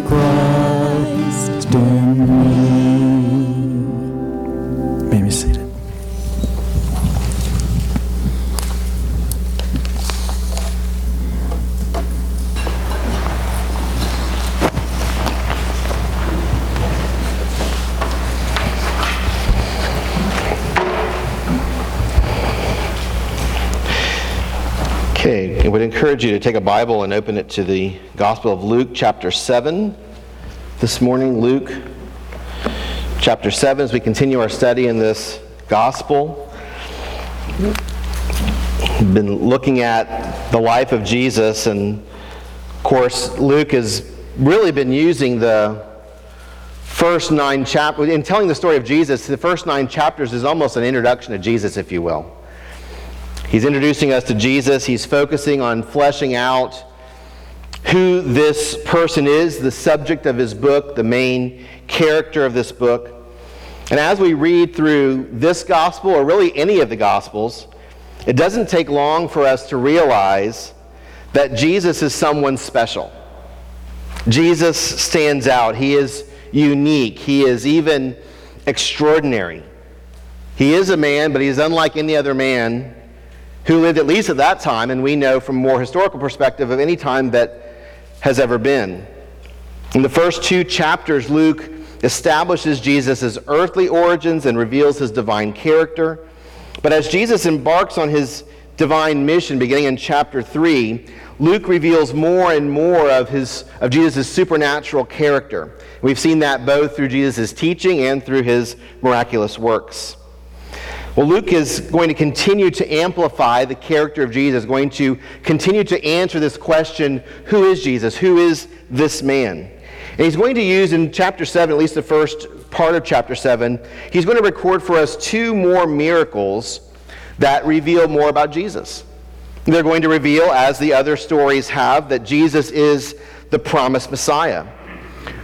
Christ encourage you to take a Bible and open it to the Gospel of Luke, chapter 7. This morning, Luke, chapter 7, as we continue our study in this Gospel. We've been looking at the life of Jesus, and of course, Luke has really been using the first nine chapters, in telling the story of Jesus, the first nine chapters is almost an introduction to Jesus, if you will. He's introducing us to Jesus. He's focusing on fleshing out who this person is, the subject of his book, the main character of this book. And as we read through this gospel, or really any of the gospels, it doesn't take long for us to realize that Jesus is someone special. Jesus stands out. He is unique. He is even extraordinary. He is a man, but he is unlike any other man who lived at least at that time, and we know from more historical perspective of any time that has ever been. In the first two chapters, Luke establishes Jesus' earthly origins and reveals his divine character. But as Jesus embarks on his divine mission, beginning in chapter 3, Luke reveals more and more of, his, of Jesus' supernatural character. We've seen that both through Jesus' teaching and through his miraculous works. Well, Luke is going to continue to amplify the character of Jesus, going to continue to answer this question who is Jesus? Who is this man? And he's going to use in chapter 7, at least the first part of chapter 7, he's going to record for us two more miracles that reveal more about Jesus. They're going to reveal, as the other stories have, that Jesus is the promised Messiah.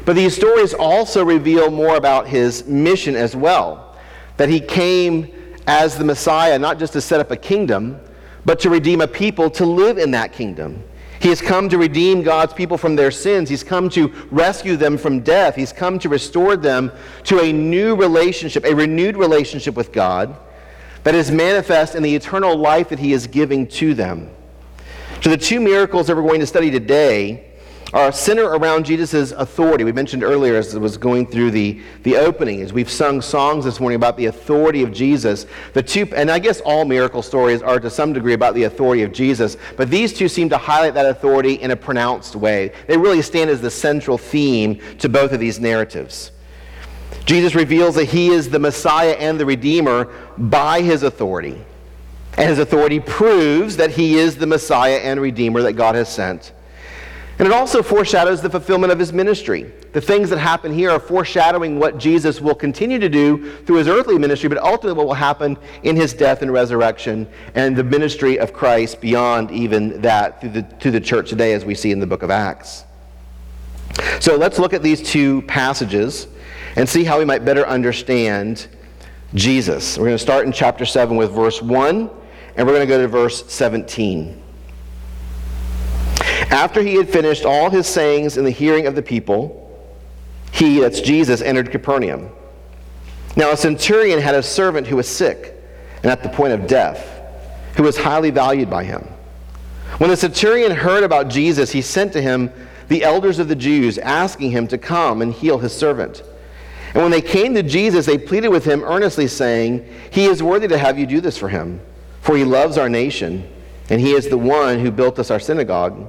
But these stories also reveal more about his mission as well, that he came as the Messiah, not just to set up a kingdom, but to redeem a people to live in that kingdom. He has come to redeem God's people from their sins. He's come to rescue them from death. He's come to restore them to a new relationship, a renewed relationship with God that is manifest in the eternal life that He is giving to them. So, the two miracles that we're going to study today are center around Jesus' authority. We mentioned earlier as it was going through the, the opening, as we've sung songs this morning about the authority of Jesus. The two, and I guess all miracle stories are to some degree about the authority of Jesus, but these two seem to highlight that authority in a pronounced way. They really stand as the central theme to both of these narratives. Jesus reveals that he is the Messiah and the Redeemer by his authority. And his authority proves that he is the Messiah and Redeemer that God has sent. And it also foreshadows the fulfillment of his ministry. The things that happen here are foreshadowing what Jesus will continue to do through his earthly ministry, but ultimately what will happen in his death and resurrection and the ministry of Christ beyond even that through the, to the church today, as we see in the book of Acts. So let's look at these two passages and see how we might better understand Jesus. We're going to start in chapter 7 with verse 1, and we're going to go to verse 17. After he had finished all his sayings in the hearing of the people, he, that's Jesus, entered Capernaum. Now a centurion had a servant who was sick and at the point of death, who was highly valued by him. When the centurion heard about Jesus, he sent to him the elders of the Jews, asking him to come and heal his servant. And when they came to Jesus, they pleaded with him earnestly, saying, He is worthy to have you do this for him, for he loves our nation, and he is the one who built us our synagogue.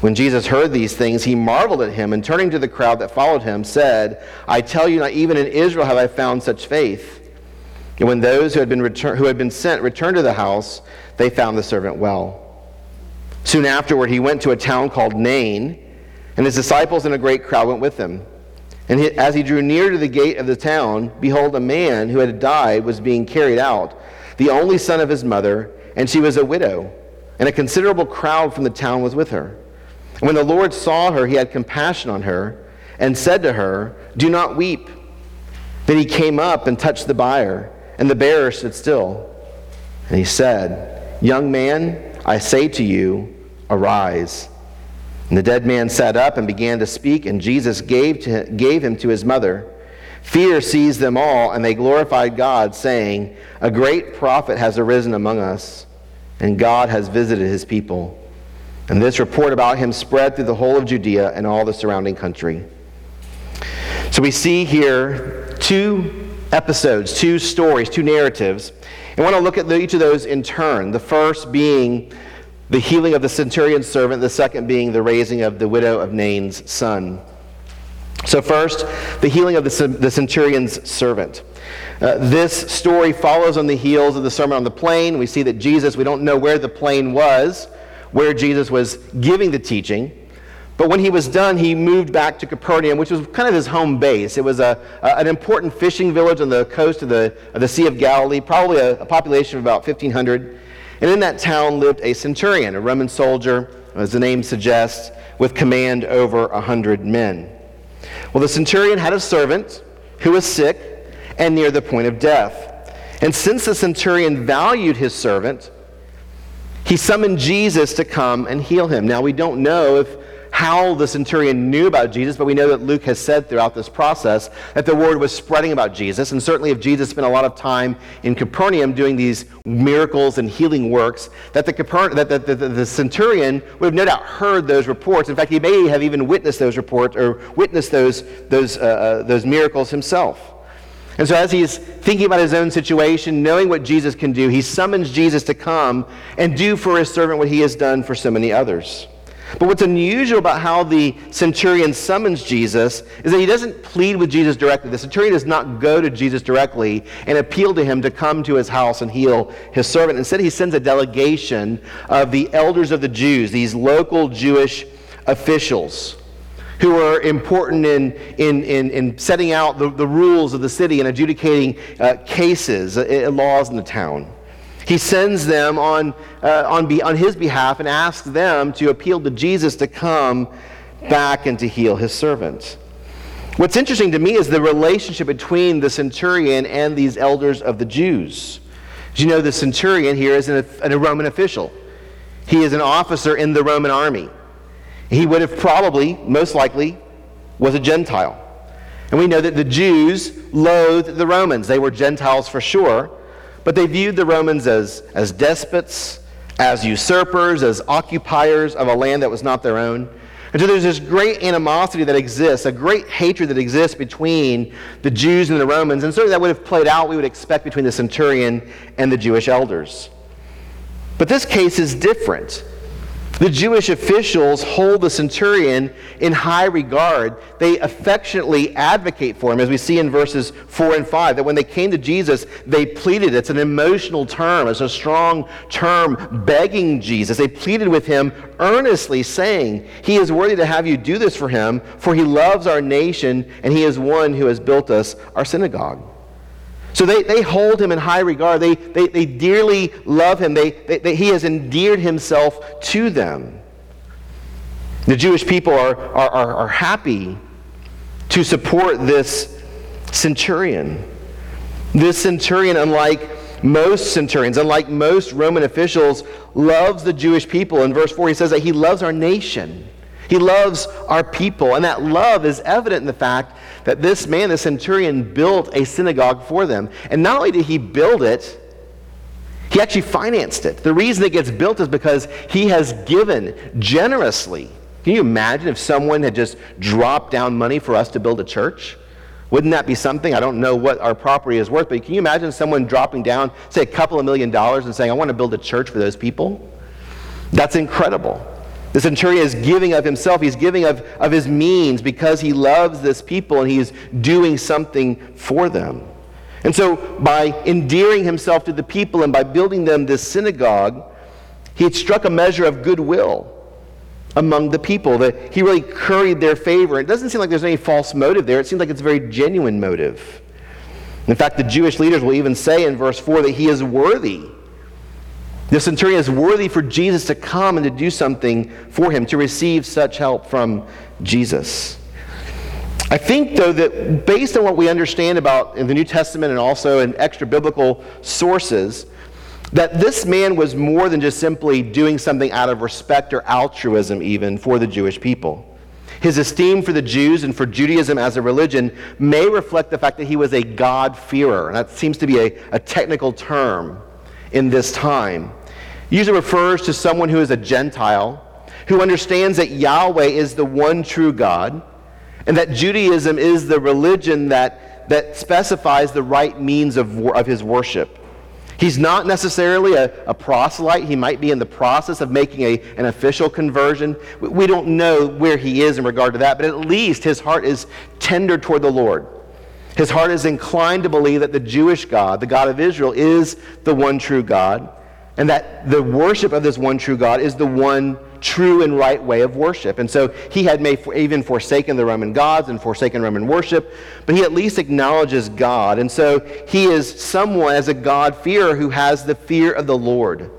When Jesus heard these things, he marveled at him, and turning to the crowd that followed him, said, I tell you, not even in Israel have I found such faith. And when those who had been, who had been sent returned to the house, they found the servant well. Soon afterward, he went to a town called Nain, and his disciples and a great crowd went with him. And he, as he drew near to the gate of the town, behold, a man who had died was being carried out, the only son of his mother, and she was a widow, and a considerable crowd from the town was with her. When the Lord saw her, he had compassion on her, and said to her, Do not weep. Then he came up and touched the bier, and the bearer stood still. And he said, Young man, I say to you, arise. And the dead man sat up and began to speak, and Jesus gave, to, gave him to his mother. Fear seized them all, and they glorified God, saying, A great prophet has arisen among us, and God has visited his people. And this report about him spread through the whole of Judea and all the surrounding country. So we see here two episodes, two stories, two narratives. And I want to look at each of those in turn. The first being the healing of the centurion's servant, the second being the raising of the widow of Nain's son. So, first, the healing of the, the centurion's servant. Uh, this story follows on the heels of the Sermon on the Plain. We see that Jesus, we don't know where the plain was, where Jesus was giving the teaching. But when he was done, he moved back to Capernaum, which was kind of his home base. It was a, a an important fishing village on the coast of the, of the Sea of Galilee, probably a, a population of about 1,500. And in that town lived a centurion, a Roman soldier, as the name suggests, with command over a hundred men. Well, the centurion had a servant who was sick and near the point of death. And since the centurion valued his servant, he summoned Jesus to come and heal him. Now, we don't know if how the centurion knew about Jesus, but we know that Luke has said throughout this process that the word was spreading about Jesus. And certainly, if Jesus spent a lot of time in Capernaum doing these miracles and healing works, that the, Caper- that the, the, the centurion would have no doubt heard those reports. In fact, he may have even witnessed those reports or witnessed those, those, uh, uh, those miracles himself. And so, as he's thinking about his own situation, knowing what Jesus can do, he summons Jesus to come and do for his servant what he has done for so many others. But what's unusual about how the centurion summons Jesus is that he doesn't plead with Jesus directly. The centurion does not go to Jesus directly and appeal to him to come to his house and heal his servant. Instead, he sends a delegation of the elders of the Jews, these local Jewish officials who are important in, in, in, in setting out the, the rules of the city and adjudicating uh, cases, uh, laws in the town. He sends them on, uh, on, be, on his behalf and asks them to appeal to Jesus to come back and to heal his servant. What's interesting to me is the relationship between the centurion and these elders of the Jews. As you know, the centurion here is an, a Roman official. He is an officer in the Roman army. He would have probably, most likely, was a Gentile. And we know that the Jews loathed the Romans. They were Gentiles for sure. But they viewed the Romans as, as despots, as usurpers, as occupiers of a land that was not their own. And so there's this great animosity that exists, a great hatred that exists between the Jews and the Romans. And certainly that would have played out, we would expect, between the centurion and the Jewish elders. But this case is different. The Jewish officials hold the centurion in high regard. They affectionately advocate for him, as we see in verses 4 and 5, that when they came to Jesus, they pleaded. It's an emotional term, it's a strong term, begging Jesus. They pleaded with him earnestly, saying, He is worthy to have you do this for him, for he loves our nation, and he is one who has built us our synagogue. So they, they hold him in high regard. They, they, they dearly love him. They, they, they, he has endeared himself to them. The Jewish people are, are, are, are happy to support this centurion. This centurion, unlike most centurions, unlike most Roman officials, loves the Jewish people. In verse 4, he says that he loves our nation. He loves our people. And that love is evident in the fact that this man, the centurion, built a synagogue for them. And not only did he build it, he actually financed it. The reason it gets built is because he has given generously. Can you imagine if someone had just dropped down money for us to build a church? Wouldn't that be something? I don't know what our property is worth, but can you imagine someone dropping down, say, a couple of million dollars and saying, I want to build a church for those people? That's incredible. The centurion is giving of himself, he's giving of, of his means because he loves this people and he's doing something for them. And so, by endearing himself to the people and by building them this synagogue, he had struck a measure of goodwill. among the people, that he really curried their favor. It doesn't seem like there's any false motive there. It seems like it's a very genuine motive. In fact, the Jewish leaders will even say in verse 4 that he is worthy. The centurion is worthy for Jesus to come and to do something for him, to receive such help from Jesus. I think, though, that based on what we understand about in the New Testament and also in extra biblical sources, that this man was more than just simply doing something out of respect or altruism, even for the Jewish people. His esteem for the Jews and for Judaism as a religion may reflect the fact that he was a God-fearer. And that seems to be a, a technical term in this time. Usually refers to someone who is a Gentile, who understands that Yahweh is the one true God, and that Judaism is the religion that, that specifies the right means of, of his worship. He's not necessarily a, a, proselyte. He might be in the process of making a, an official conversion. We don't know where he is in regard to that, but at least his heart is tender toward the Lord. His heart is inclined to believe that the Jewish God, the God of Israel, is the one true God, and that the worship of this one true God is the one true and right way of worship. And so he had made, even forsaken the Roman gods and forsaken Roman worship, but he at least acknowledges God. And so he is someone as a God-fearer who has the fear of the Lord.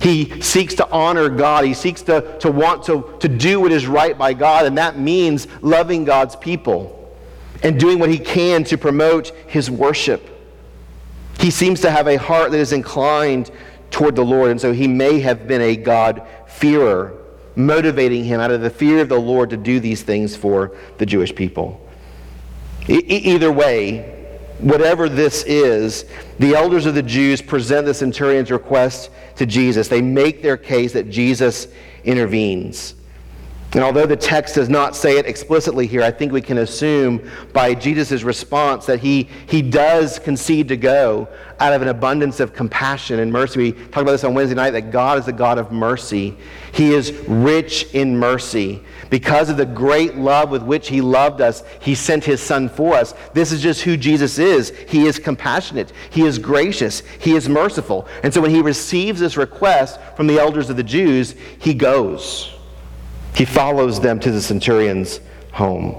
He seeks to honor God. He seeks to, to want to, to do what is right by God, and that means loving God's people and doing what he can to promote his worship. He seems to have a heart that is inclined toward the Lord, and so he may have been a God fearer, motivating him out of the fear of the Lord to do these things for the Jewish people. E- either way, whatever this is, the elders of the Jews present the centurion's request to Jesus. They make their case that Jesus intervenes. And although the text does not say it explicitly here, I think we can assume by Jesus' response that he, he does concede to go out of an abundance of compassion and mercy. We talked about this on Wednesday night that God is a God of mercy. He is rich in mercy. Because of the great love with which he loved us, he sent his son for us. This is just who Jesus is. He is compassionate, he is gracious, he is merciful. And so when he receives this request from the elders of the Jews, he goes. He follows them to the centurion's home.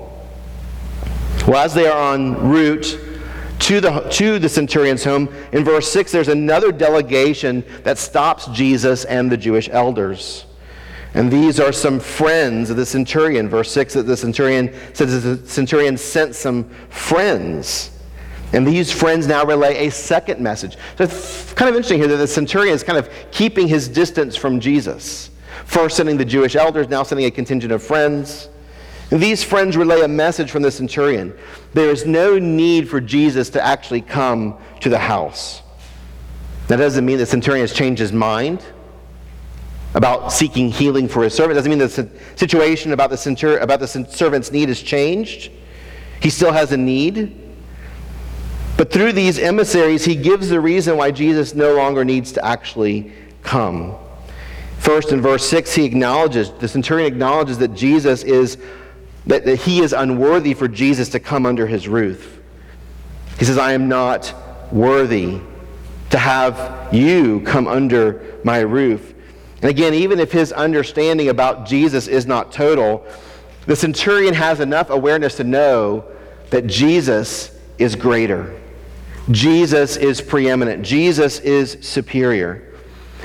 Well, as they are en route to the, to the centurion's home, in verse 6, there's another delegation that stops Jesus and the Jewish elders. And these are some friends of the centurion. Verse 6 that the centurion says the centurion sent some friends. And these friends now relay a second message. So it's kind of interesting here that the centurion is kind of keeping his distance from Jesus. First sending the Jewish elders, now sending a contingent of friends. And these friends relay a message from the centurion. There is no need for Jesus to actually come to the house. That doesn't mean the centurion has changed his mind about seeking healing for his servant. It doesn't mean the situation about the, centur- about the servant's need has changed. He still has a need. But through these emissaries, he gives the reason why Jesus no longer needs to actually come. First, in verse 6, he acknowledges, the centurion acknowledges that Jesus is, that, that he is unworthy for Jesus to come under his roof. He says, I am not worthy to have you come under my roof. And again, even if his understanding about Jesus is not total, the centurion has enough awareness to know that Jesus is greater. Jesus is preeminent. Jesus is superior.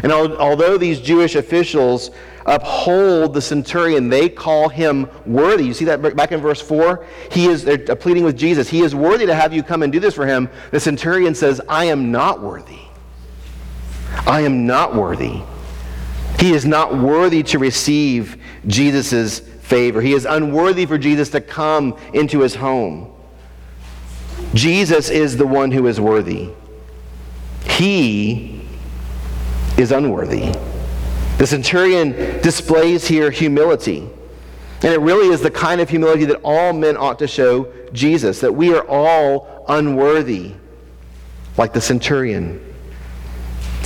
And although these Jewish officials uphold the centurion, they call him worthy. You see that back in verse 4? He is they're uh, pleading with Jesus. He is worthy to have you come and do this for him. The centurion says, I am not worthy. I am not worthy. He is not worthy to receive Jesus' favor. He is unworthy for Jesus to come into his home. Jesus is the one who is worthy. He is unworthy. The centurion displays here humility. And it really is the kind of humility that all men ought to show Jesus, that we are all unworthy, like the centurion.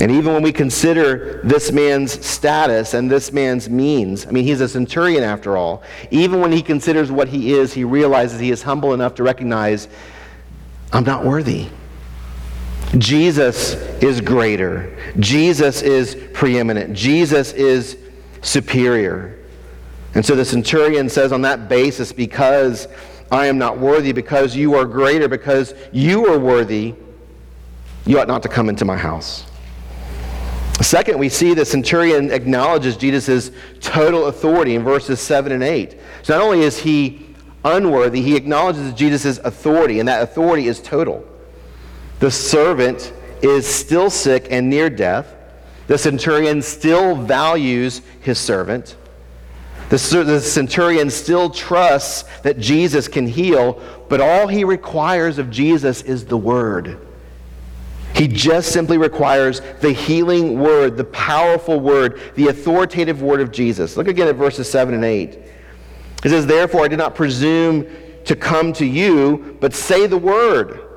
And even when we consider this man's status and this man's means, I mean, he's a centurion after all, even when he considers what he is, he realizes he is humble enough to recognize, I'm not worthy. Jesus is greater. Jesus is preeminent. Jesus is superior. And so the centurion says, on that basis, because I am not worthy, because you are greater, because you are worthy, you ought not to come into my house. Second, we see the centurion acknowledges Jesus' total authority in verses 7 and 8. So not only is he unworthy, he acknowledges Jesus' authority, and that authority is total. The servant is still sick and near death. The centurion still values his servant. The, the, centurion still trusts that Jesus can heal, but all he requires of Jesus is the word. He just simply requires the healing word, the powerful word, the authoritative word of Jesus. Look again at verses 7 and 8. It says, Therefore, I did not presume to come to you, but say the word,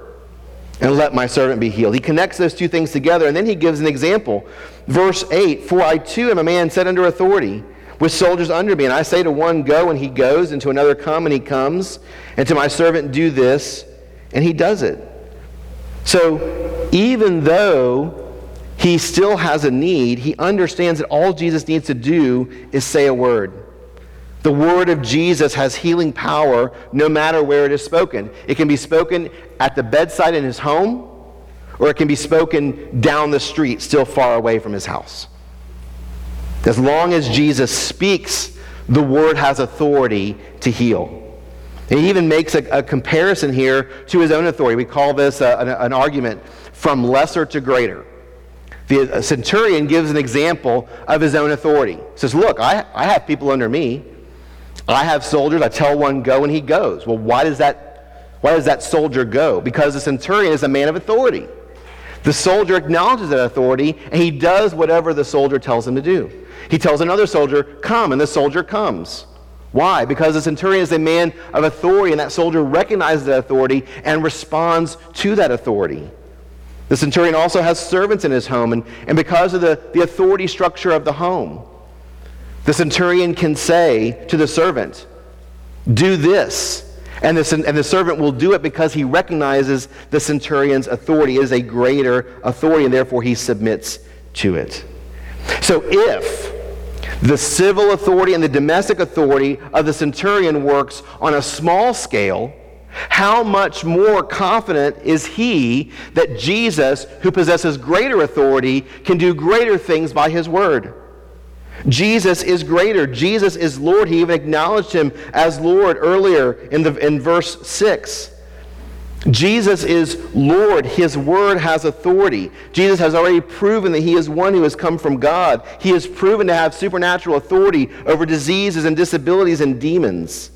and let my servant be healed. He connects those two things together, and then he gives an example. Verse 8 For I too am a man set under authority, with soldiers under me. And I say to one, Go, and he goes, and to another, Come, and he comes, and to my servant, Do this, and he does it. So even though he still has a need, he understands that all Jesus needs to do is say a word. The word of Jesus has healing power no matter where it is spoken. It can be spoken at the bedside in his home, or it can be spoken down the street, still far away from his house. As long as Jesus speaks, the word has authority to heal. He even makes a, a, comparison here to his own authority. We call this a, an, an, argument from lesser to greater. The centurion gives an example of his own authority. He says, Look, I, I have people under me. I have soldiers. I tell one go, and he goes. Well, why does that, why does that soldier go? Because the centurion is a man of authority. The soldier acknowledges that authority, and he does whatever the soldier tells him to do. He tells another soldier, Come, and the soldier comes. Why? Because the centurion is a man of authority, and that soldier recognizes that authority and responds to that authority. The centurion also has servants in his home, and, and because of the, the authority structure of the home, the centurion can say to the servant, Do this. And the, and the servant will do it because he recognizes the centurion's authority is a greater authority, and therefore he submits to it. So if the civil authority and the domestic authority of the centurion works on a small scale, how much more confident is he that Jesus, who possesses greater authority, can do greater things by his word? Jesus is greater. Jesus is Lord. He even acknowledged him as Lord earlier in, the, in verse 6. Jesus is Lord. His word has authority. Jesus has already proven that he is one who has come from God. He has proven to have supernatural authority over diseases and disabilities and demons.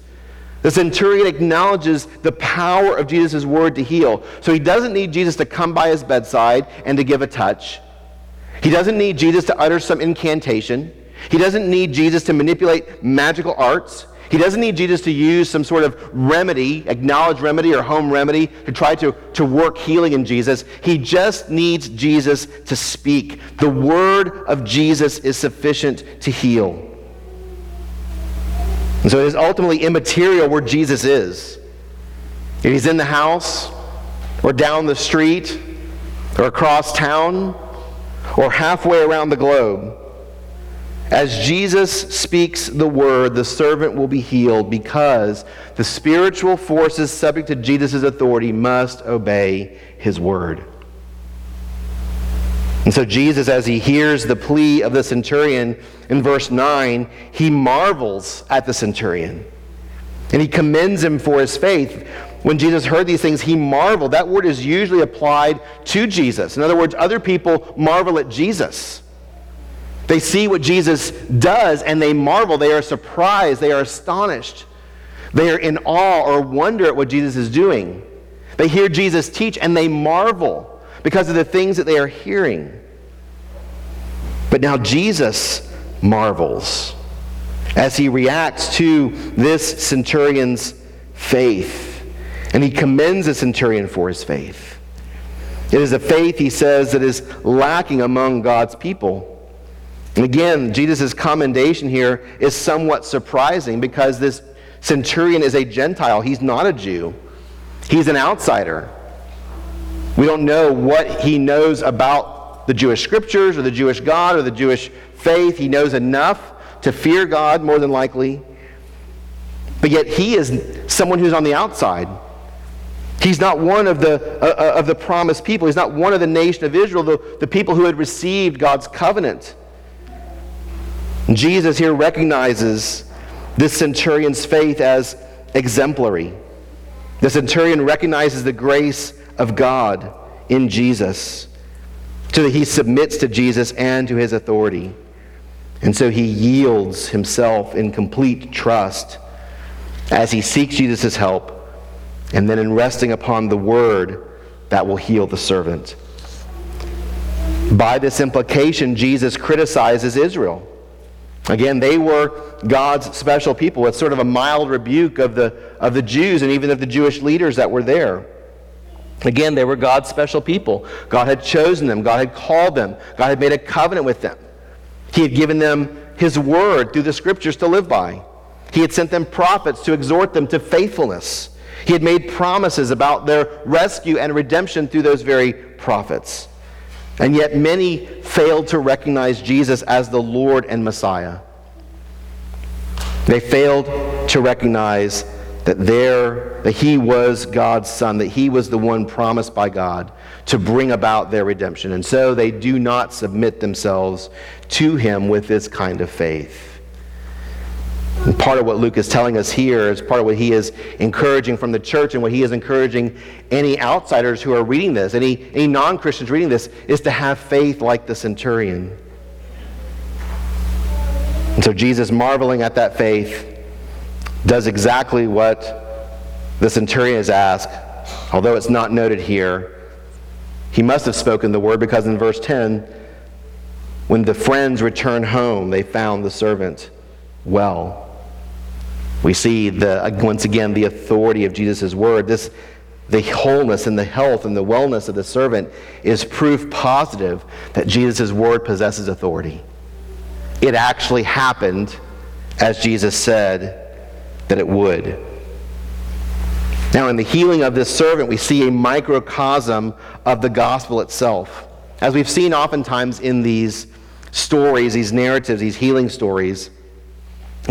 The centurion acknowledges the power of Jesus' word to heal. So he doesn't need Jesus to come by his bedside and to give a touch. He doesn't need Jesus to utter some incantation. He doesn't need Jesus to manipulate magical arts. He doesn't need Jesus to use some sort of remedy, acknowledged remedy or home remedy, to try to, to work healing in Jesus. He just needs Jesus to speak. The word of Jesus is sufficient to heal. And so it is ultimately immaterial where Jesus is. If he's in the house, or down the street, or across town, or halfway around the globe. As Jesus speaks the word, the servant will be healed because the spiritual forces subject to Jesus' authority must obey his word. And so, Jesus, as he hears the plea of the centurion in verse 9, he marvels at the centurion and he commends him for his faith. When Jesus heard these things, he marveled. That word is usually applied to Jesus. In other words, other people marvel at Jesus. They see what Jesus does and they marvel. They are surprised. They are astonished. They are in awe or wonder at what Jesus is doing. They hear Jesus teach and they marvel because of the things that they are hearing. But now Jesus marvels as he reacts to this centurion's faith. And he commends the centurion for his faith. It is a faith, he says, that is lacking among God's people. Again, Jesus' commendation here is somewhat surprising because this centurion is a Gentile. He's not a Jew, he's an outsider. We don't know what he knows about the Jewish scriptures or the Jewish God or the Jewish faith. He knows enough to fear God, more than likely. But yet he is someone who's on the outside. He's not one of the, uh, uh, of the promised people. He's not one of the nation of Israel, the, the people who had received God's covenant. Jesus here recognizes this centurion's faith as exemplary. The centurion recognizes the grace of God in Jesus, so that he submits to Jesus and to his authority. And so he yields himself in complete trust as he seeks Jesus' help, and then in resting upon the word that will heal the servant. By this implication, Jesus criticizes Israel. Again, they were God's special people. It's sort of a mild rebuke of the, of the Jews and even of the Jewish leaders that were there. Again, they were God's special people. God had chosen them, God had called them, God had made a covenant with them. He had given them His word through the scriptures to live by. He had sent them prophets to exhort them to faithfulness. He had made promises about their rescue and redemption through those very prophets. And yet many failed to recognize Jesus as the Lord and Messiah. They failed to recognize that there that he was God's son, that he was the one promised by God to bring about their redemption. And so they do not submit themselves to him with this kind of faith. Part of what Luke is telling us here is part of what he is encouraging from the church and what he is encouraging any outsiders who are reading this, any, any non Christians reading this, is to have faith like the centurion. And so Jesus, marveling at that faith, does exactly what the centurion has asked, although it's not noted here. He must have spoken the word because in verse 10, when the friends returned home, they found the servant well. We see the, uh, once again the authority of Jesus' word. This, the wholeness and the health and the wellness of the servant is proof positive that Jesus' word possesses authority. It actually happened as Jesus said that it would. Now, in the healing of this servant, we see a microcosm of the gospel itself. As we've seen oftentimes in these stories, these narratives, these healing stories,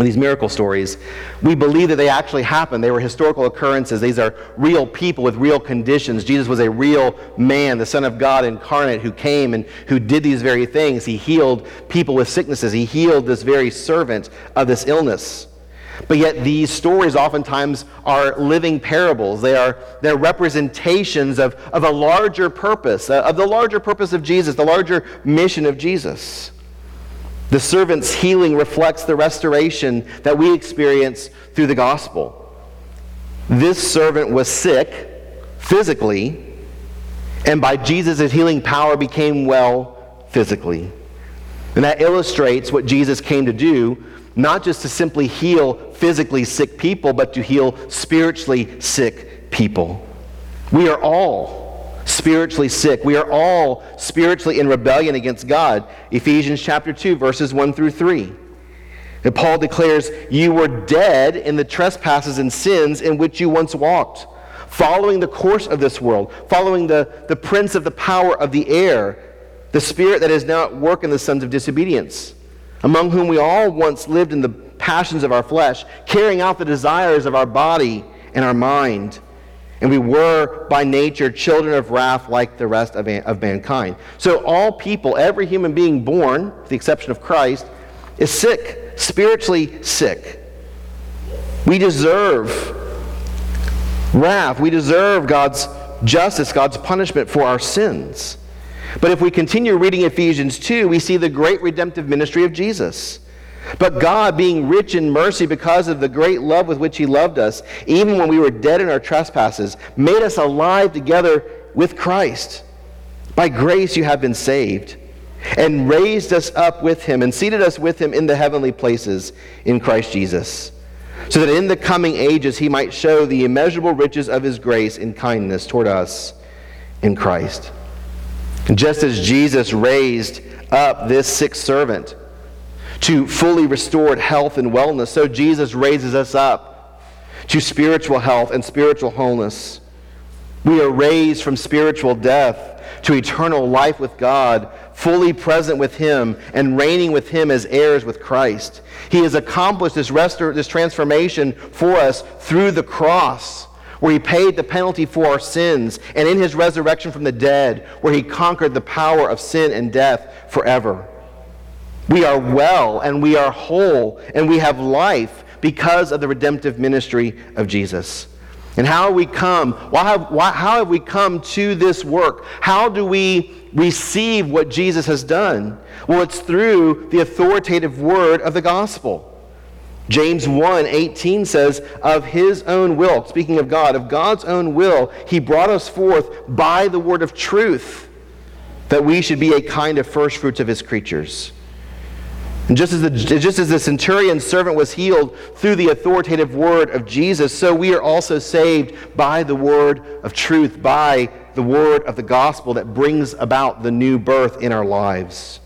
these miracle stories, we believe that they actually happened. They were historical occurrences. These are real people with real conditions. Jesus was a real man, the Son of God incarnate, who came and who did these very things. He healed people with sicknesses, he healed this very servant of this illness. But yet, these stories oftentimes are living parables. They are they're representations of, of a larger purpose, uh, of the larger purpose of Jesus, the larger mission of Jesus. The servant's healing reflects the restoration that we experience through the gospel. This servant was sick physically, and by Jesus' healing power became well physically. And that illustrates what Jesus came to do, not just to simply heal physically sick people, but to heal spiritually sick people. We are all spiritually sick. We are all spiritually in rebellion against God. Ephesians chapter 2, verses 1 through 3. And Paul declares, You were dead in the trespasses and sins in which you once walked, following the course of this world, following the, the prince of the power of the air, the spirit that is now at work in the sons of disobedience, among whom we all once lived in the passions of our flesh, carrying out the desires of our body and our mind and we were by nature children of wrath like the rest of, of mankind. So, all people, every human being born, with the exception of Christ, is sick, spiritually sick. We deserve wrath. We deserve God's justice, God's punishment for our sins. But if we continue reading Ephesians 2, we see the great redemptive ministry of Jesus. But God, being rich in mercy because of the great love with which He loved us, even when we were dead in our trespasses, made us alive together with Christ. By grace you have been saved, and raised us up with Him, and seated us with Him in the heavenly places in Christ Jesus, so that in the coming ages He might show the immeasurable riches of His grace and kindness toward us in Christ. And just as Jesus raised up this sick servant, to fully restored health and wellness. So Jesus raises us up to spiritual health and spiritual wholeness. We are raised from spiritual death to eternal life with God fully present with Him and reigning with Him as heirs with Christ. He has accomplished this, restor- this transformation for us through the cross, where He paid the penalty for our sins, and in His resurrection from the dead, where He conquered the power of sin and death forever. We are well and we are whole and we have life because of the redemptive ministry of Jesus. And how we come? Why have, why, how have we come to this work? How do we receive what Jesus has done? Well, it's through the authoritative word of the gospel. James 1 18 says, Of his own will, speaking of God, of God's own will, he brought us forth by the word of truth, that we should be a kind of first fruits of his creatures. And just as, the, just as the centurion's servant was healed through the authoritative word of Jesus, so we are also saved by the word of truth, by the word of the gospel that brings about the new birth in our lives.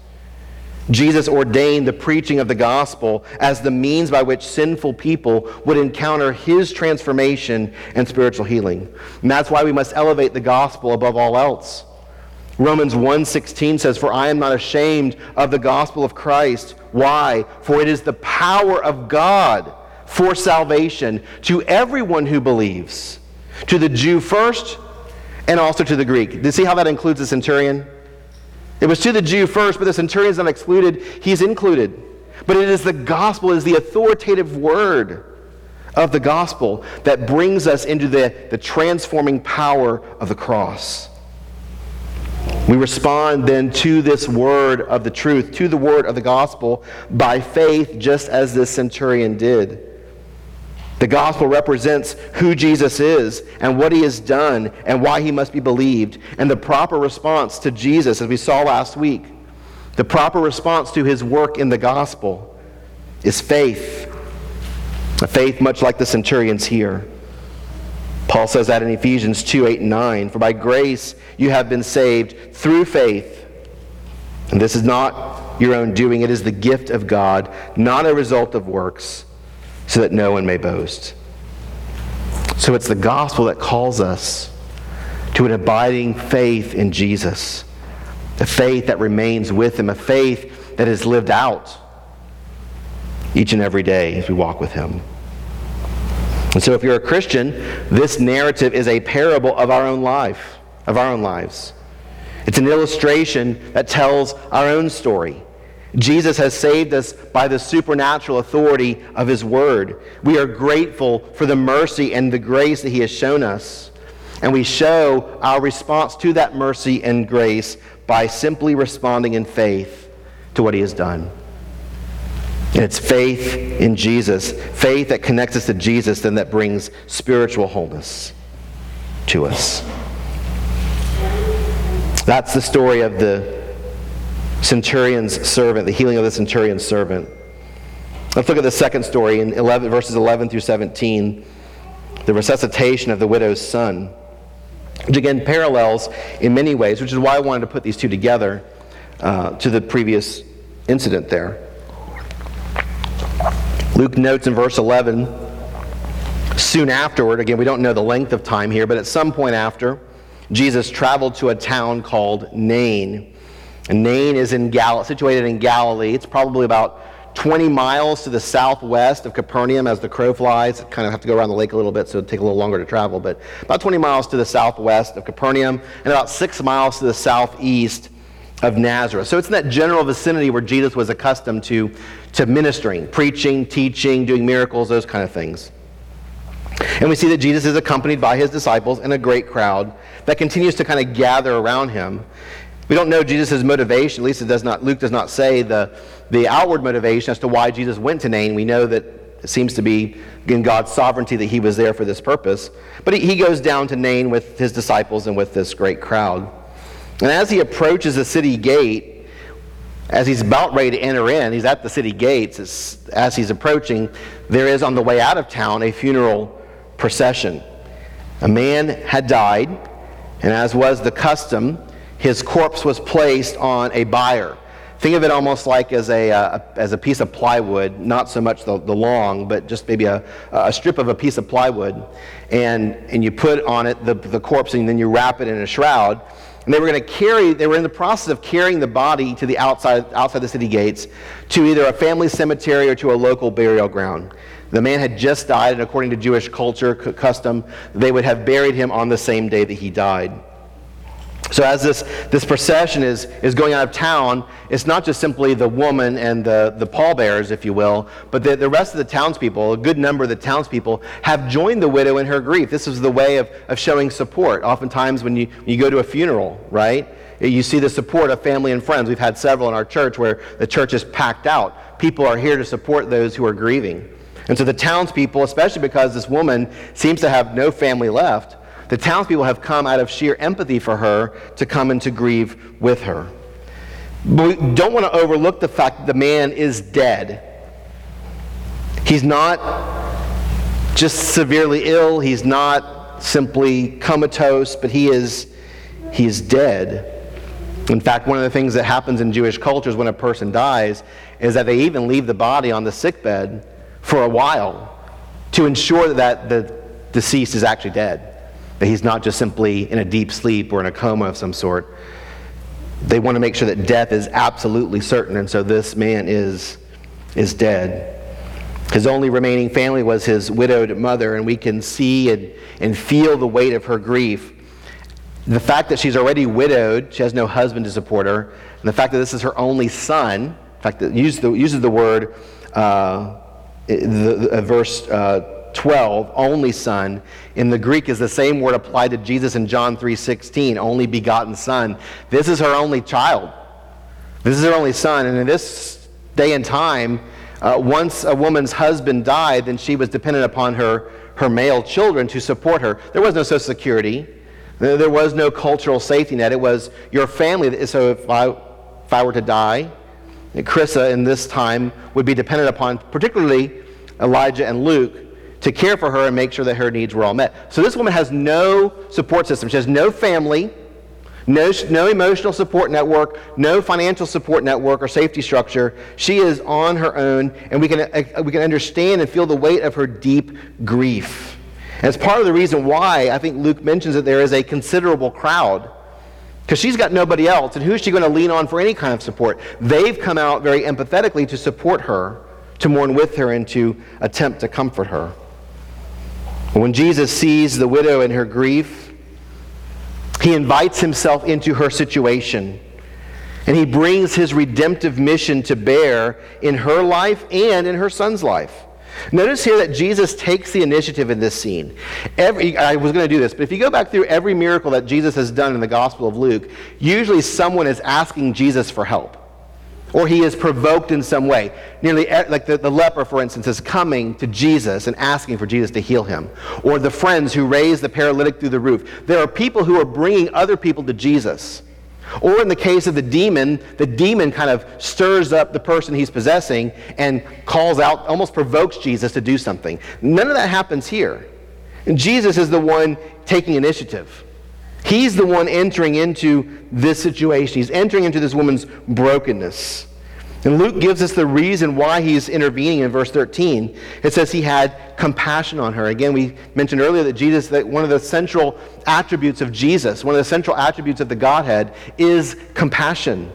Jesus ordained the preaching of the gospel as the means by which sinful people would encounter his transformation and spiritual healing. And that's why we must elevate the gospel above all else. Romans 1:16 says, "For I am not ashamed of the gospel of Christ. Why? For it is the power of God for salvation to everyone who believes, to the Jew first and also to the Greek." Do you see how that includes the centurion? It was to the Jew first, but the centurion's not excluded. He's included. But it is the gospel, it is the authoritative word of the gospel that brings us into the, the transforming power of the cross. We respond then to this word of the truth, to the word of the gospel, by faith, just as this centurion did. The gospel represents who Jesus is and what he has done and why he must be believed, and the proper response to Jesus, as we saw last week. The proper response to his work in the gospel is faith. A faith much like the centurions here. Paul says that in Ephesians 2 8 and 9. For by grace you have been saved through faith. And this is not your own doing, it is the gift of God, not a result of works, so that no one may boast. So it's the gospel that calls us to an abiding faith in Jesus, a faith that remains with Him, a faith that is lived out each and every day as we walk with Him. And so, if you're a Christian, this narrative is a parable of our own life, of our own lives. It's an illustration that tells our own story. Jesus has saved us by the supernatural authority of His Word. We are grateful for the mercy and the grace that He has shown us. And we show our response to that mercy and grace by simply responding in faith to what He has done. And it's faith in Jesus, faith that connects us to Jesus, then that brings spiritual wholeness to us. That's the story of the centurion's servant, the healing of the centurion's servant. Let's look at the second story in 11, verses 11 through 17, the resuscitation of the widow's son, which again parallels in many ways, which is why I wanted to put these two together uh, to the previous incident there. Luke notes in verse 11, soon afterward, again, we don't know the length of time here, but at some point after, Jesus traveled to a town called Nain. And Nain is in Gal- situated in Galilee. It's probably about 20 miles to the southwest of Capernaum as the crow flies. Kind of have to go around the lake a little bit, so it'll take a little longer to travel, but about 20 miles to the southwest of Capernaum and about six miles to the southeast of Nazareth. So it's in that general vicinity where Jesus was accustomed to, to ministering, preaching, teaching, doing miracles, those kind of things. And we see that Jesus is accompanied by his disciples and a great crowd that continues to kind of gather around him. We don't know Jesus' motivation, at least it does not, Luke does not say the, the outward motivation as to why Jesus went to Nain. We know that it seems to be in God's sovereignty that he was there for this purpose. But he, he goes down to Nain with his disciples and with this great crowd. And as he approaches the city gate, as he's about ready to enter in, he's at the city gates. As, as he's approaching, there is on the way out of town a funeral procession. A man had died, and as was the custom, his corpse was placed on a bier. Think of it almost like as a, uh, as a piece of plywood, not so much the, the long, but just maybe a, a strip of a piece of plywood. And, and you put on it the, the corpse, and then you wrap it in a shroud. And they were going to carry, they were in the process of carrying the body to the outside, outside the city gates to either a family cemetery or to a local burial ground. The man had just died, and according to Jewish culture, custom, they would have buried him on the same day that he died. So as this, this procession is, is going out of town, it's not just simply the woman and the, the pallbearers, if you will, but the, the rest of the townspeople, a good number of the townspeople, have joined the widow in her grief. This is the way of, of showing support. Oftentimes when you, when you go to a funeral, right, you see the support of family and friends. We've had several in our church where the church is packed out. People are here to support those who are grieving. And so the townspeople, especially because this woman seems to have no family left, the townspeople have come out of sheer empathy for her to come and to grieve with her. But we don't want to overlook the fact that the man is dead. He's not just severely ill, he's not simply comatose, but he is, he is dead. In fact, one of the things that happens in Jewish cultures when a person dies is that they even leave the body on the sickbed for a while to ensure that the deceased is actually dead that he's not just simply in a deep sleep or in a coma of some sort. They want to make sure that death is absolutely certain, and so this man is, is dead. His only remaining family was his widowed mother, and we can see and, and feel the weight of her grief. The fact that she's already widowed, she has no husband to support her, and the fact that this is her only son, in fact, that uses the, uses the word, uh, the, the, verse uh, 12, only son. In the Greek is the same word applied to Jesus in John 3:16, only begotten son. This is her only child. This is her only son. And in this day and time, uh, once a woman's husband died, then she was dependent upon her, her male children to support her. There was no Social Security. There was no cultural safety net. It was your family. So if I, if I were to die, Chrissa in this time would be dependent upon, particularly Elijah and Luke, to care for her and make sure that her needs were all met. So this woman has no support system. She has no family, no, no emotional support network, no financial support network or safety structure. She is on her own, and we can, uh, we can understand and feel the weight of her deep grief. And it's part of the reason why I think Luke mentions that there is a considerable crowd. Because she's got nobody else, and who is she going to lean on for any kind of support? They've come out very empathetically to support her, to mourn with her, and to attempt to comfort her. When Jesus sees the widow in her grief, he invites himself into her situation. And he brings his redemptive mission to bear in her life and in her son's life. Notice here that Jesus takes the initiative in this scene. Every, I was going to do this, but if you go back through every miracle that Jesus has done in the Gospel of Luke, usually someone is asking Jesus for help or he is provoked in some way. Nearly like the, the leper, for instance, is coming to Jesus and asking for Jesus to heal him. Or the friends who raise the paralytic through the roof. There are people who are bringing other people to Jesus. Or in the case of the demon, the demon kind of stirs up the person he's possessing and calls out, almost provokes Jesus to do something. None of that happens here. And Jesus is the one taking initiative. He's the one entering into this situation. He's entering into this woman's brokenness. And Luke gives us the reason why he's intervening in verse 13. It says he had compassion on her. Again, we mentioned earlier that Jesus, that one of the central attributes of Jesus, one of the central attributes of the Godhead is compassion.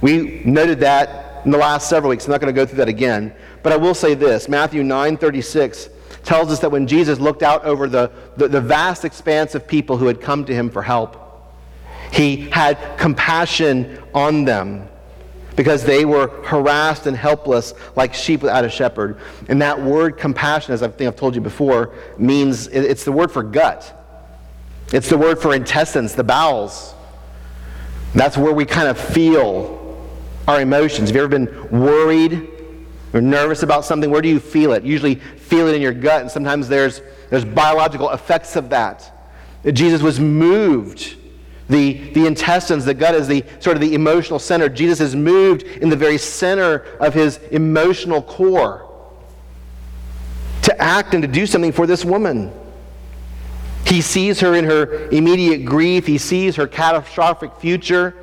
We noted that in the last several weeks. I'm not going to go through that again. But I will say this Matthew 9 36 tells us that when Jesus looked out over the, the, the vast expanse of people who had come to him for help, he had compassion on them because they were harassed and helpless like sheep without a shepherd. And that word compassion, as I think I've told you before, means it's the word for gut. It's the word for intestines, the bowels. That's where we kind of feel our emotions. Have you ever been worried or nervous about something? Where do you feel it? Usually feel it in your gut, and sometimes there's, there's biological effects of that. Jesus was moved. The, the intestines, the gut is the sort of the emotional center. Jesus is moved in the very center of his emotional core to act and to do something for this woman. He sees her in her immediate grief. He sees her catastrophic future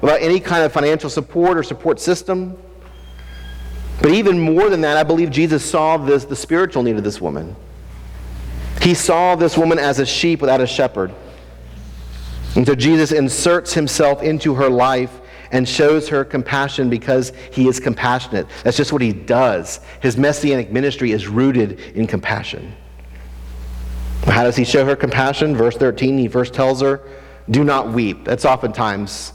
without any kind of financial support or support system. But even more than that, I believe Jesus saw this, the spiritual need of this woman. He saw this woman as a sheep without a shepherd. And so Jesus inserts himself into her life and shows her compassion because he is compassionate. That's just what he does. His messianic ministry is rooted in compassion. How does he show her compassion? Verse 13, he first tells her, Do not weep. That's oftentimes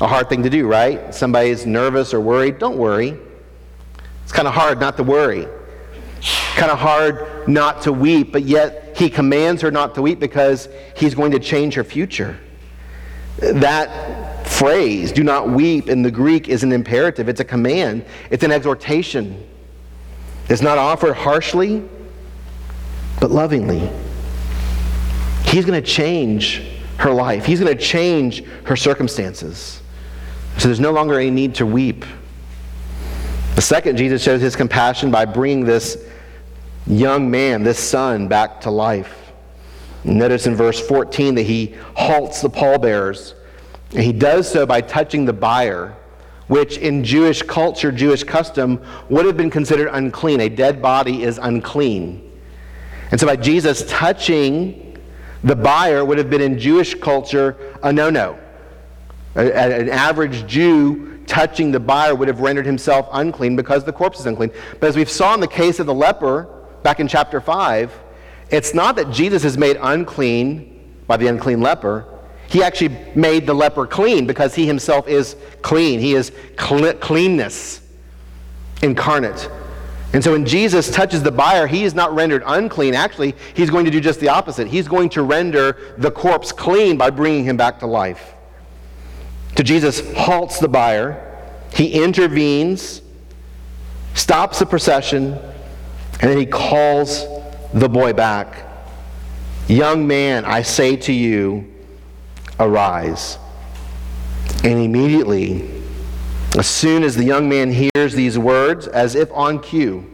a hard thing to do, right? Somebody is nervous or worried. Don't worry. It's kind of hard not to worry. Kind of hard not to weep, but yet he commands her not to weep because he's going to change her future. That phrase, do not weep, in the Greek is an imperative, it's a command, it's an exhortation. It's not offered harshly, but lovingly. He's going to change her life, He's going to change her circumstances. So there's no longer any need to weep. The second, Jesus shows his compassion by bringing this young man, this son, back to life. Notice in verse 14 that he halts the pallbearers. And he does so by touching the buyer, which in Jewish culture, Jewish custom, would have been considered unclean. A dead body is unclean. And so by Jesus touching the buyer would have been in Jewish culture a no no. An average Jew touching the buyer would have rendered himself unclean because the corpse is unclean. But as we saw in the case of the leper back in chapter 5, it's not that Jesus is made unclean by the unclean leper. He actually made the leper clean because he himself is clean. He is cl- cleanness incarnate. And so when Jesus touches the buyer, he is not rendered unclean. Actually, he's going to do just the opposite. He's going to render the corpse clean by bringing him back to life. So Jesus halts the buyer. he intervenes, stops the procession, and then he calls the boy back. Young man, I say to you, arise. And immediately, as soon as the young man hears these words, as if on cue,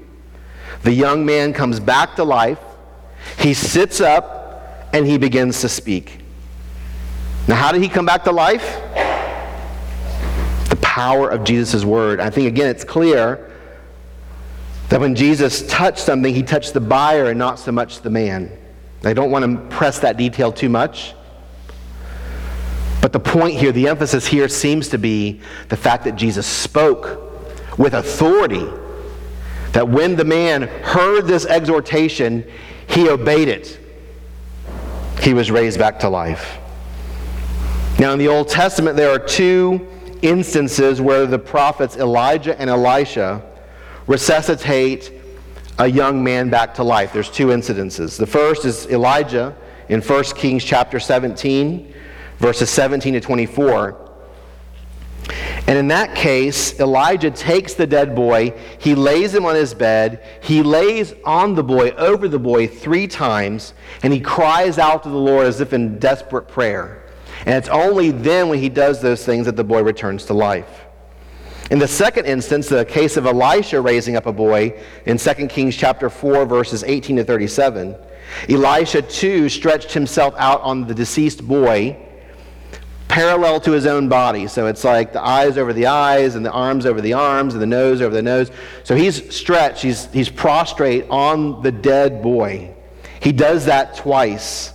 the young man comes back to life. He sits up and he begins to speak. Now, how did he come back to life? Power of Jesus' word. I think, again, it's clear that when Jesus touched something, he touched the buyer and not so much the man. I don't want to press that detail too much. But the point here, the emphasis here seems to be the fact that Jesus spoke with authority. That when the man heard this exhortation, he obeyed it. He was raised back to life. Now, in the Old Testament, there are two instances where the prophets Elijah and Elisha resuscitate a young man back to life. There's two incidences. The first is Elijah in 1 Kings chapter 17 verses 17 to 24. And in that case, Elijah takes the dead boy, he lays him on his bed, he lays on the boy, over the boy, three times, and he cries out to the Lord as if in desperate prayer. And it's only then when he does those things that the boy returns to life. In the second instance, the case of Elisha raising up a boy in 2 Kings chapter 4, verses 18 to 37, Elisha too stretched himself out on the deceased boy parallel to his own body. So it's like the eyes over the eyes and the arms over the arms and the nose over the nose. So he's stretched, he's, he's prostrate on the dead boy. He does that twice.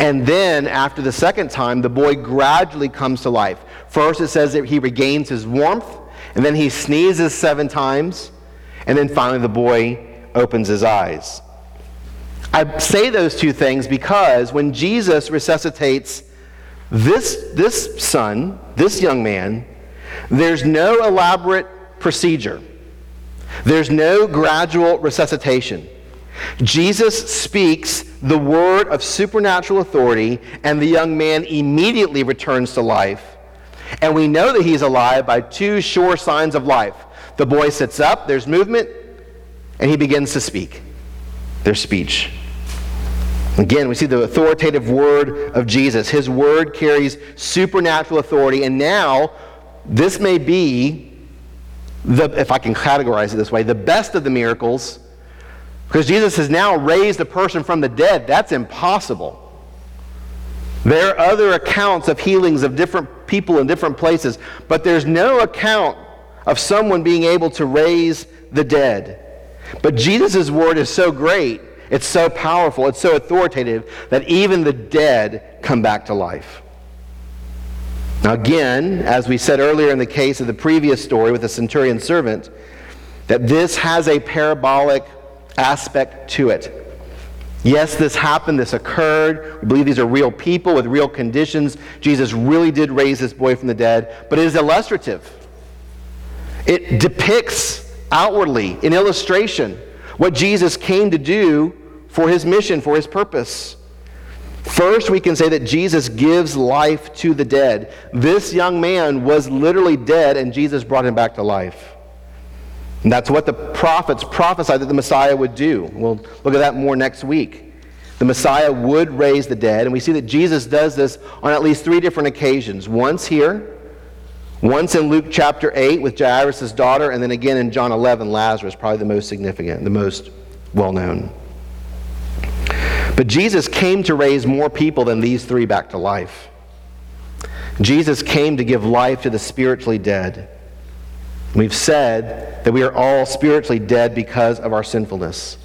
And then after the second time, the boy gradually comes to life. First, it says that he regains his warmth, and then he sneezes seven times, and then finally the boy opens his eyes. I say those two things because when Jesus resuscitates this, this son, this young man, there's no elaborate procedure. There's no gradual resuscitation. Jesus speaks the word of supernatural authority, and the young man immediately returns to life. And we know that he's alive by two sure signs of life. The boy sits up, there's movement, and he begins to speak. There's speech. Again, we see the authoritative word of Jesus. His word carries supernatural authority, and now this may be the, if I can categorize it this way, the best of the miracles, because Jesus has now raised a person from the dead. That's impossible. There are other accounts of healings of different people in different places, but there's no account of someone being able to raise the dead. But Jesus' word is so great it's so powerful, it's so authoritative that even the dead come back to life. Now, again, as we said earlier in the case of the previous story with the centurion servant, that this has a parabolic aspect to it. Yes, this happened, this occurred. We believe these are real people with real conditions. Jesus really did raise this boy from the dead, but it is illustrative. It depicts outwardly, in illustration, what Jesus came to do for his mission, for his purpose. First, we can say that Jesus gives life to the dead. This young man was literally dead, and Jesus brought him back to life. And that's what the prophets prophesied that the Messiah would do. We'll look at that more next week. The Messiah would raise the dead, and we see that Jesus does this on at least three different occasions. Once here, once in Luke chapter 8 with Jairus' daughter, and then again in John 11, Lazarus, probably the most significant, the most well known. But Jesus came to raise more people than these three back to life. Jesus came to give life to the spiritually dead. We've said that we are all spiritually dead because of our sinfulness.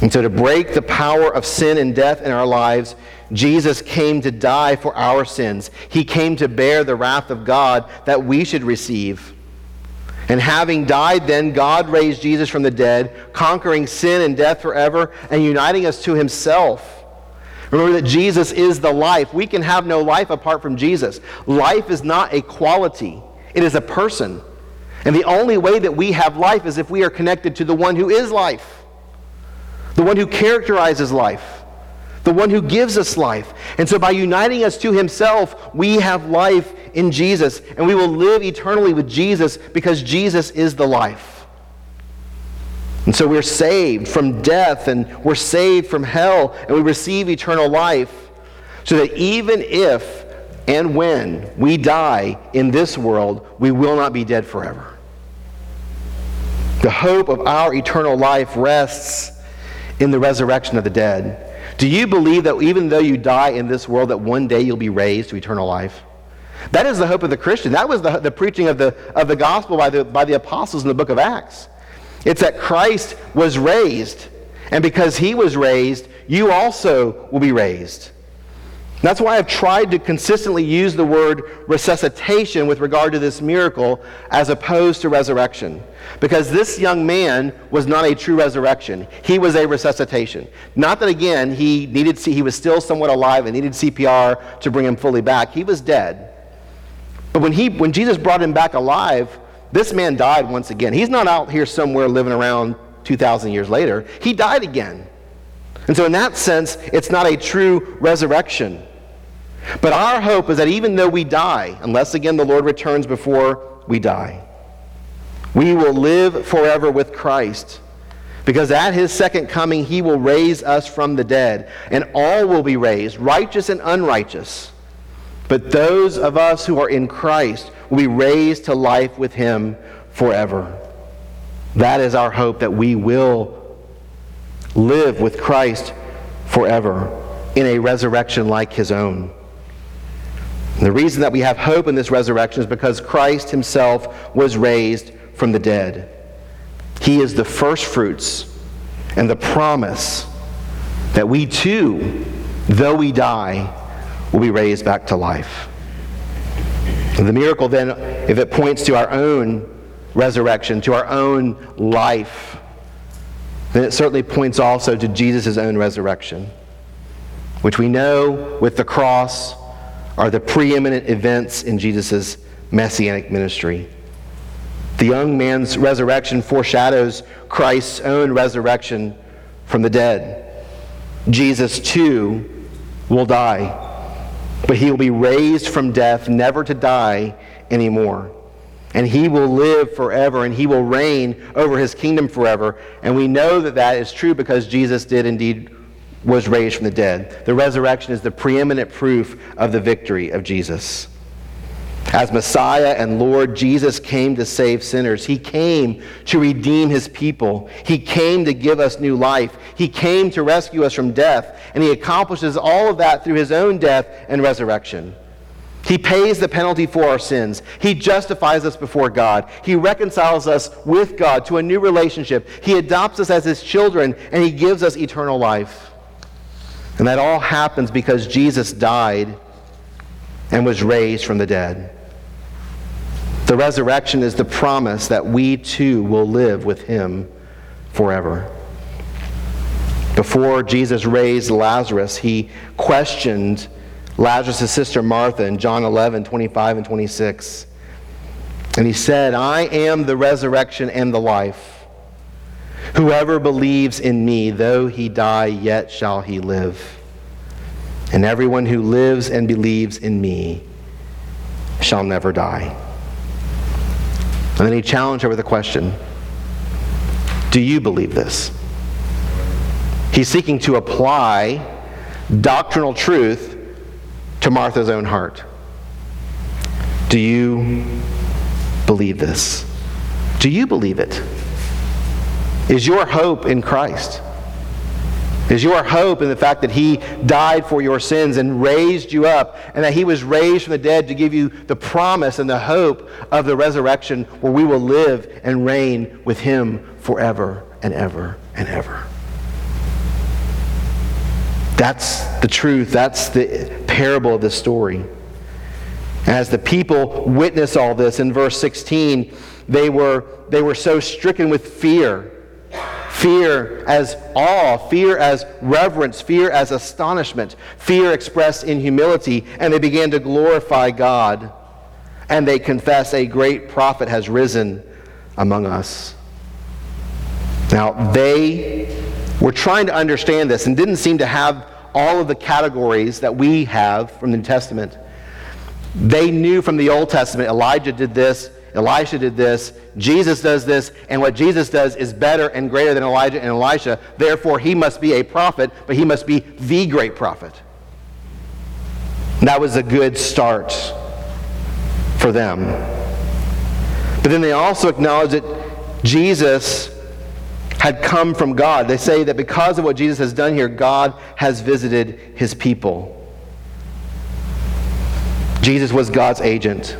And so, to break the power of sin and death in our lives, Jesus came to die for our sins. He came to bear the wrath of God that we should receive. And having died, then, God raised Jesus from the dead, conquering sin and death forever and uniting us to himself. Remember that Jesus is the life. We can have no life apart from Jesus. Life is not a quality, it is a person. And the only way that we have life is if we are connected to the one who is life, the one who characterizes life, the one who gives us life. And so by uniting us to himself, we have life in Jesus, and we will live eternally with Jesus because Jesus is the life. And so we're saved from death and we're saved from hell and we receive eternal life so that even if and when we die in this world, we will not be dead forever. The hope of our eternal life rests in the resurrection of the dead. Do you believe that even though you die in this world, that one day you'll be raised to eternal life? That is the hope of the Christian. That was the, the preaching of the, of the gospel by the, by the apostles in the book of Acts. It's that Christ was raised, and because he was raised, you also will be raised. That's why I've tried to consistently use the word resuscitation with regard to this miracle as opposed to resurrection. Because this young man was not a true resurrection. He was a resuscitation. Not that, again, he, needed, he was still somewhat alive and needed CPR to bring him fully back. He was dead. But when, he, when Jesus brought him back alive, this man died once again. He's not out here somewhere living around 2,000 years later. He died again. And so, in that sense, it's not a true resurrection. But our hope is that even though we die, unless again the Lord returns before we die, we will live forever with Christ. Because at his second coming, he will raise us from the dead, and all will be raised, righteous and unrighteous. But those of us who are in Christ will be raised to life with him forever. That is our hope that we will live with Christ forever in a resurrection like his own. And the reason that we have hope in this resurrection is because Christ himself was raised from the dead. He is the first fruits and the promise that we too, though we die, will be raised back to life. And the miracle then, if it points to our own resurrection, to our own life, then it certainly points also to Jesus' own resurrection, which we know with the cross are the preeminent events in Jesus' messianic ministry. The young man's resurrection foreshadows Christ's own resurrection from the dead. Jesus, too, will die but he will be raised from death, never to die anymore. And he will live forever, and he will reign over his kingdom forever. And we know that that is true because Jesus did indeed was raised from the dead. The resurrection is the preeminent proof of the victory of Jesus. As Messiah and Lord, Jesus came to save sinners. He came to redeem his people. He came to give us new life. He came to rescue us from death. And he accomplishes all of that through his own death and resurrection. He pays the penalty for our sins. He justifies us before God. He reconciles us with God to a new relationship. He adopts us as his children, and he gives us eternal life. And that all happens because Jesus died and was raised from the dead. The resurrection is the promise that we too will live with him forever. Before Jesus raised Lazarus, he questioned Lazarus' sister Martha in John 11, 25 and 26. And he said, I am the resurrection and the life. Whoever believes in me, though he die, yet shall he live. And everyone who lives and believes in me shall never die. And then he challenged her with a question Do you believe this? He's seeking to apply doctrinal truth to Martha's own heart. Do you believe this? Do you believe it? Is your hope in Christ? Is your hope in the fact that He died for your sins and raised you up, and that He was raised from the dead to give you the promise and the hope of the resurrection where we will live and reign with Him forever and ever and ever? That's the truth. That's the parable of the story. As the people witness all this in verse 16, they were, they were so stricken with fear. Fear as awe, fear as reverence, fear as astonishment, fear expressed in humility, and they began to glorify God. And they confess a great prophet has risen among us. Now, they were trying to understand this and didn't seem to have all of the categories that we have from the New Testament. They knew from the Old Testament Elijah did this, Elisha did this, Jesus does this, and what Jesus does is better and greater than Elijah and Elisha. Therefore, he must be a prophet, but he must be the great prophet. And that was a good start for them. But then they also acknowledge that Jesus had come from God. They say that because of what Jesus has done here, God has visited his people. Jesus was God's agent.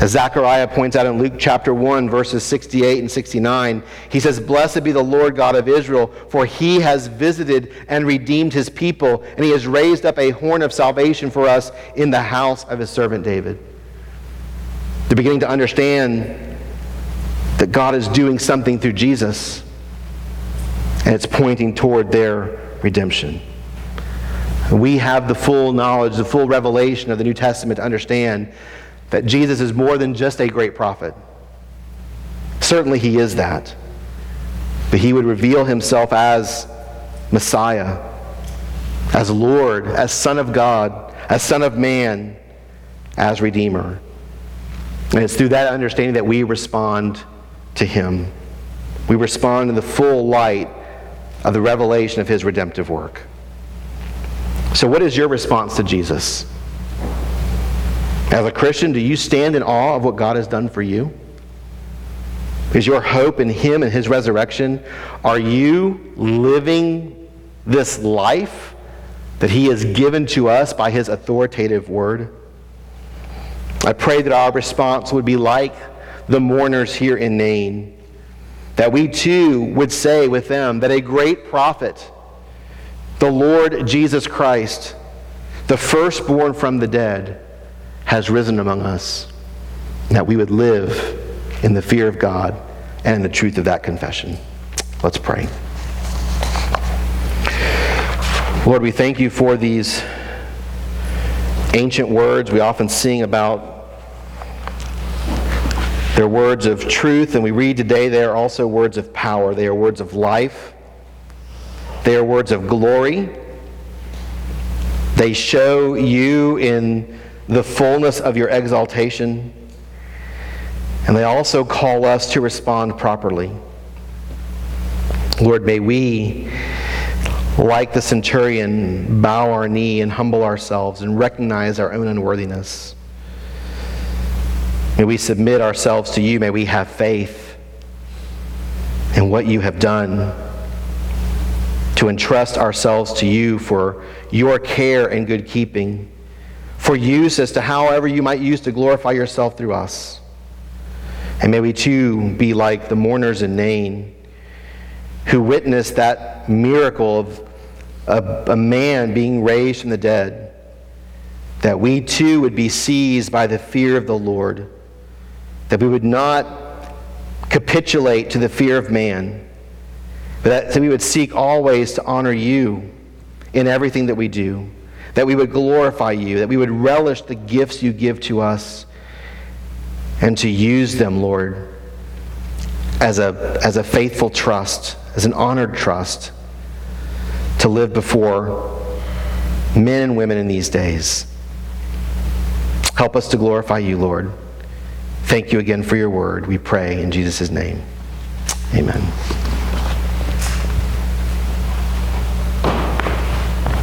As Zechariah points out in Luke chapter 1, verses 68 and 69, he says, Blessed be the Lord God of Israel, for he has visited and redeemed his people, and he has raised up a horn of salvation for us in the house of his servant David. They're beginning to understand that God is doing something through Jesus, and it's pointing toward their redemption. We have the full knowledge, the full revelation of the New Testament to understand that Jesus is more than just a great prophet. Certainly, he is that. But he would reveal himself as Messiah, as Lord, as Son of God, as Son of Man, as Redeemer. And it's through that understanding that we respond to him. We respond in the full light of the revelation of his redemptive work. So, what is your response to Jesus? As a Christian, do you stand in awe of what God has done for you? Is your hope in Him and His resurrection? Are you living this life that He has given to us by His authoritative word? I pray that our response would be like the mourners here in Nain, that we too would say with them that a great prophet, the Lord Jesus Christ, the firstborn from the dead, has risen among us, that we would live in the fear of God and in the truth of that confession. Let's pray. Lord, we thank you for these ancient words we often sing about. They're words of truth, and we read today they are also words of power. They are words of life. They are words of glory. They show you in the fullness of your exaltation. And they also call us to respond properly. Lord, may we, like the centurion, bow our knee and humble ourselves and recognize our own unworthiness. May we submit ourselves to you. May we have faith in what you have done to entrust ourselves to you for your care and good keeping for use as to however you might use to glorify yourself through us. And may we too be like the mourners in Nain who witnessed that miracle of a, a man being raised from the dead. that we too would be seized by the fear of the Lord, that we would not capitulate to the fear of man, but that we would seek always to honor you in everything that we do, that we would glorify you, that we would relish the gifts you give to us, and to use them, Lord, as a, as a faithful trust, as an honored trust, to live before men and women in these days. Help us to glorify you, Lord. Thank you again for your word. We pray in Jesus' name. Amen.